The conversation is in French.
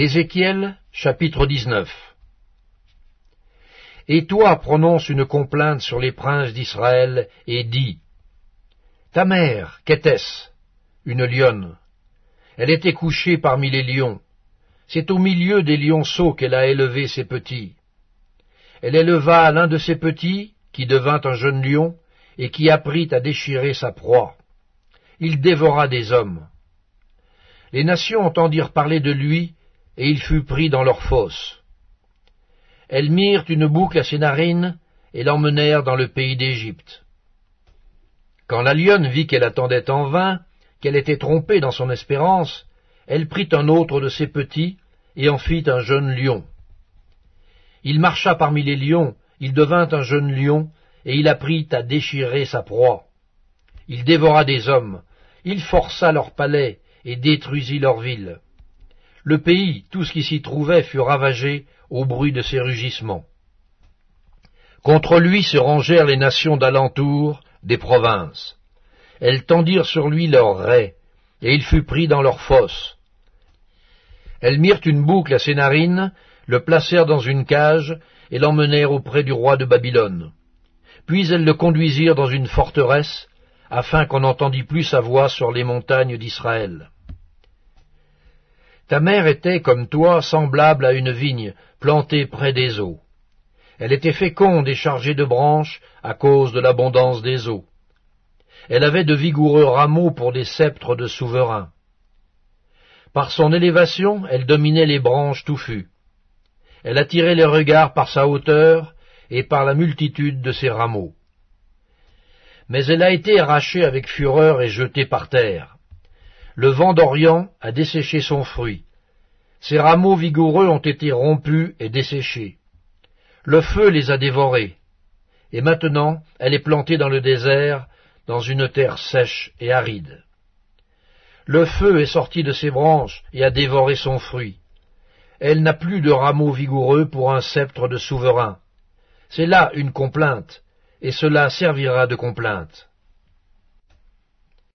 Ézéchiel chapitre 19 Et toi prononce une complainte sur les princes d'Israël, et dis, Ta mère, qu'était-ce Une lionne. Elle était couchée parmi les lions. C'est au milieu des lionceaux qu'elle a élevé ses petits. Elle éleva l'un de ses petits, qui devint un jeune lion, et qui apprit à déchirer sa proie. Il dévora des hommes. Les nations entendirent parler de lui, et il fut pris dans leur fosse. Elles mirent une boucle à ses narines, et l'emmenèrent dans le pays d'Égypte. Quand la lionne vit qu'elle attendait en vain, qu'elle était trompée dans son espérance, elle prit un autre de ses petits, et en fit un jeune lion. Il marcha parmi les lions, il devint un jeune lion, et il apprit à déchirer sa proie. Il dévora des hommes, il força leurs palais, et détruisit leurs villes. Le pays, tout ce qui s'y trouvait, fut ravagé au bruit de ses rugissements. Contre lui se rangèrent les nations d'alentour, des provinces. Elles tendirent sur lui leurs raies, et il fut pris dans leurs fosses. Elles mirent une boucle à ses narines, le placèrent dans une cage, et l'emmenèrent auprès du roi de Babylone. Puis elles le conduisirent dans une forteresse, afin qu'on n'entendît plus sa voix sur les montagnes d'Israël. Ta mère était, comme toi, semblable à une vigne plantée près des eaux. Elle était féconde et chargée de branches à cause de l'abondance des eaux. Elle avait de vigoureux rameaux pour des sceptres de souverains. Par son élévation, elle dominait les branches touffues. Elle attirait les regards par sa hauteur et par la multitude de ses rameaux. Mais elle a été arrachée avec fureur et jetée par terre. Le vent d'Orient a desséché son fruit. Ses rameaux vigoureux ont été rompus et desséchés. Le feu les a dévorés. Et maintenant, elle est plantée dans le désert, dans une terre sèche et aride. Le feu est sorti de ses branches et a dévoré son fruit. Elle n'a plus de rameaux vigoureux pour un sceptre de souverain. C'est là une complainte, et cela servira de complainte.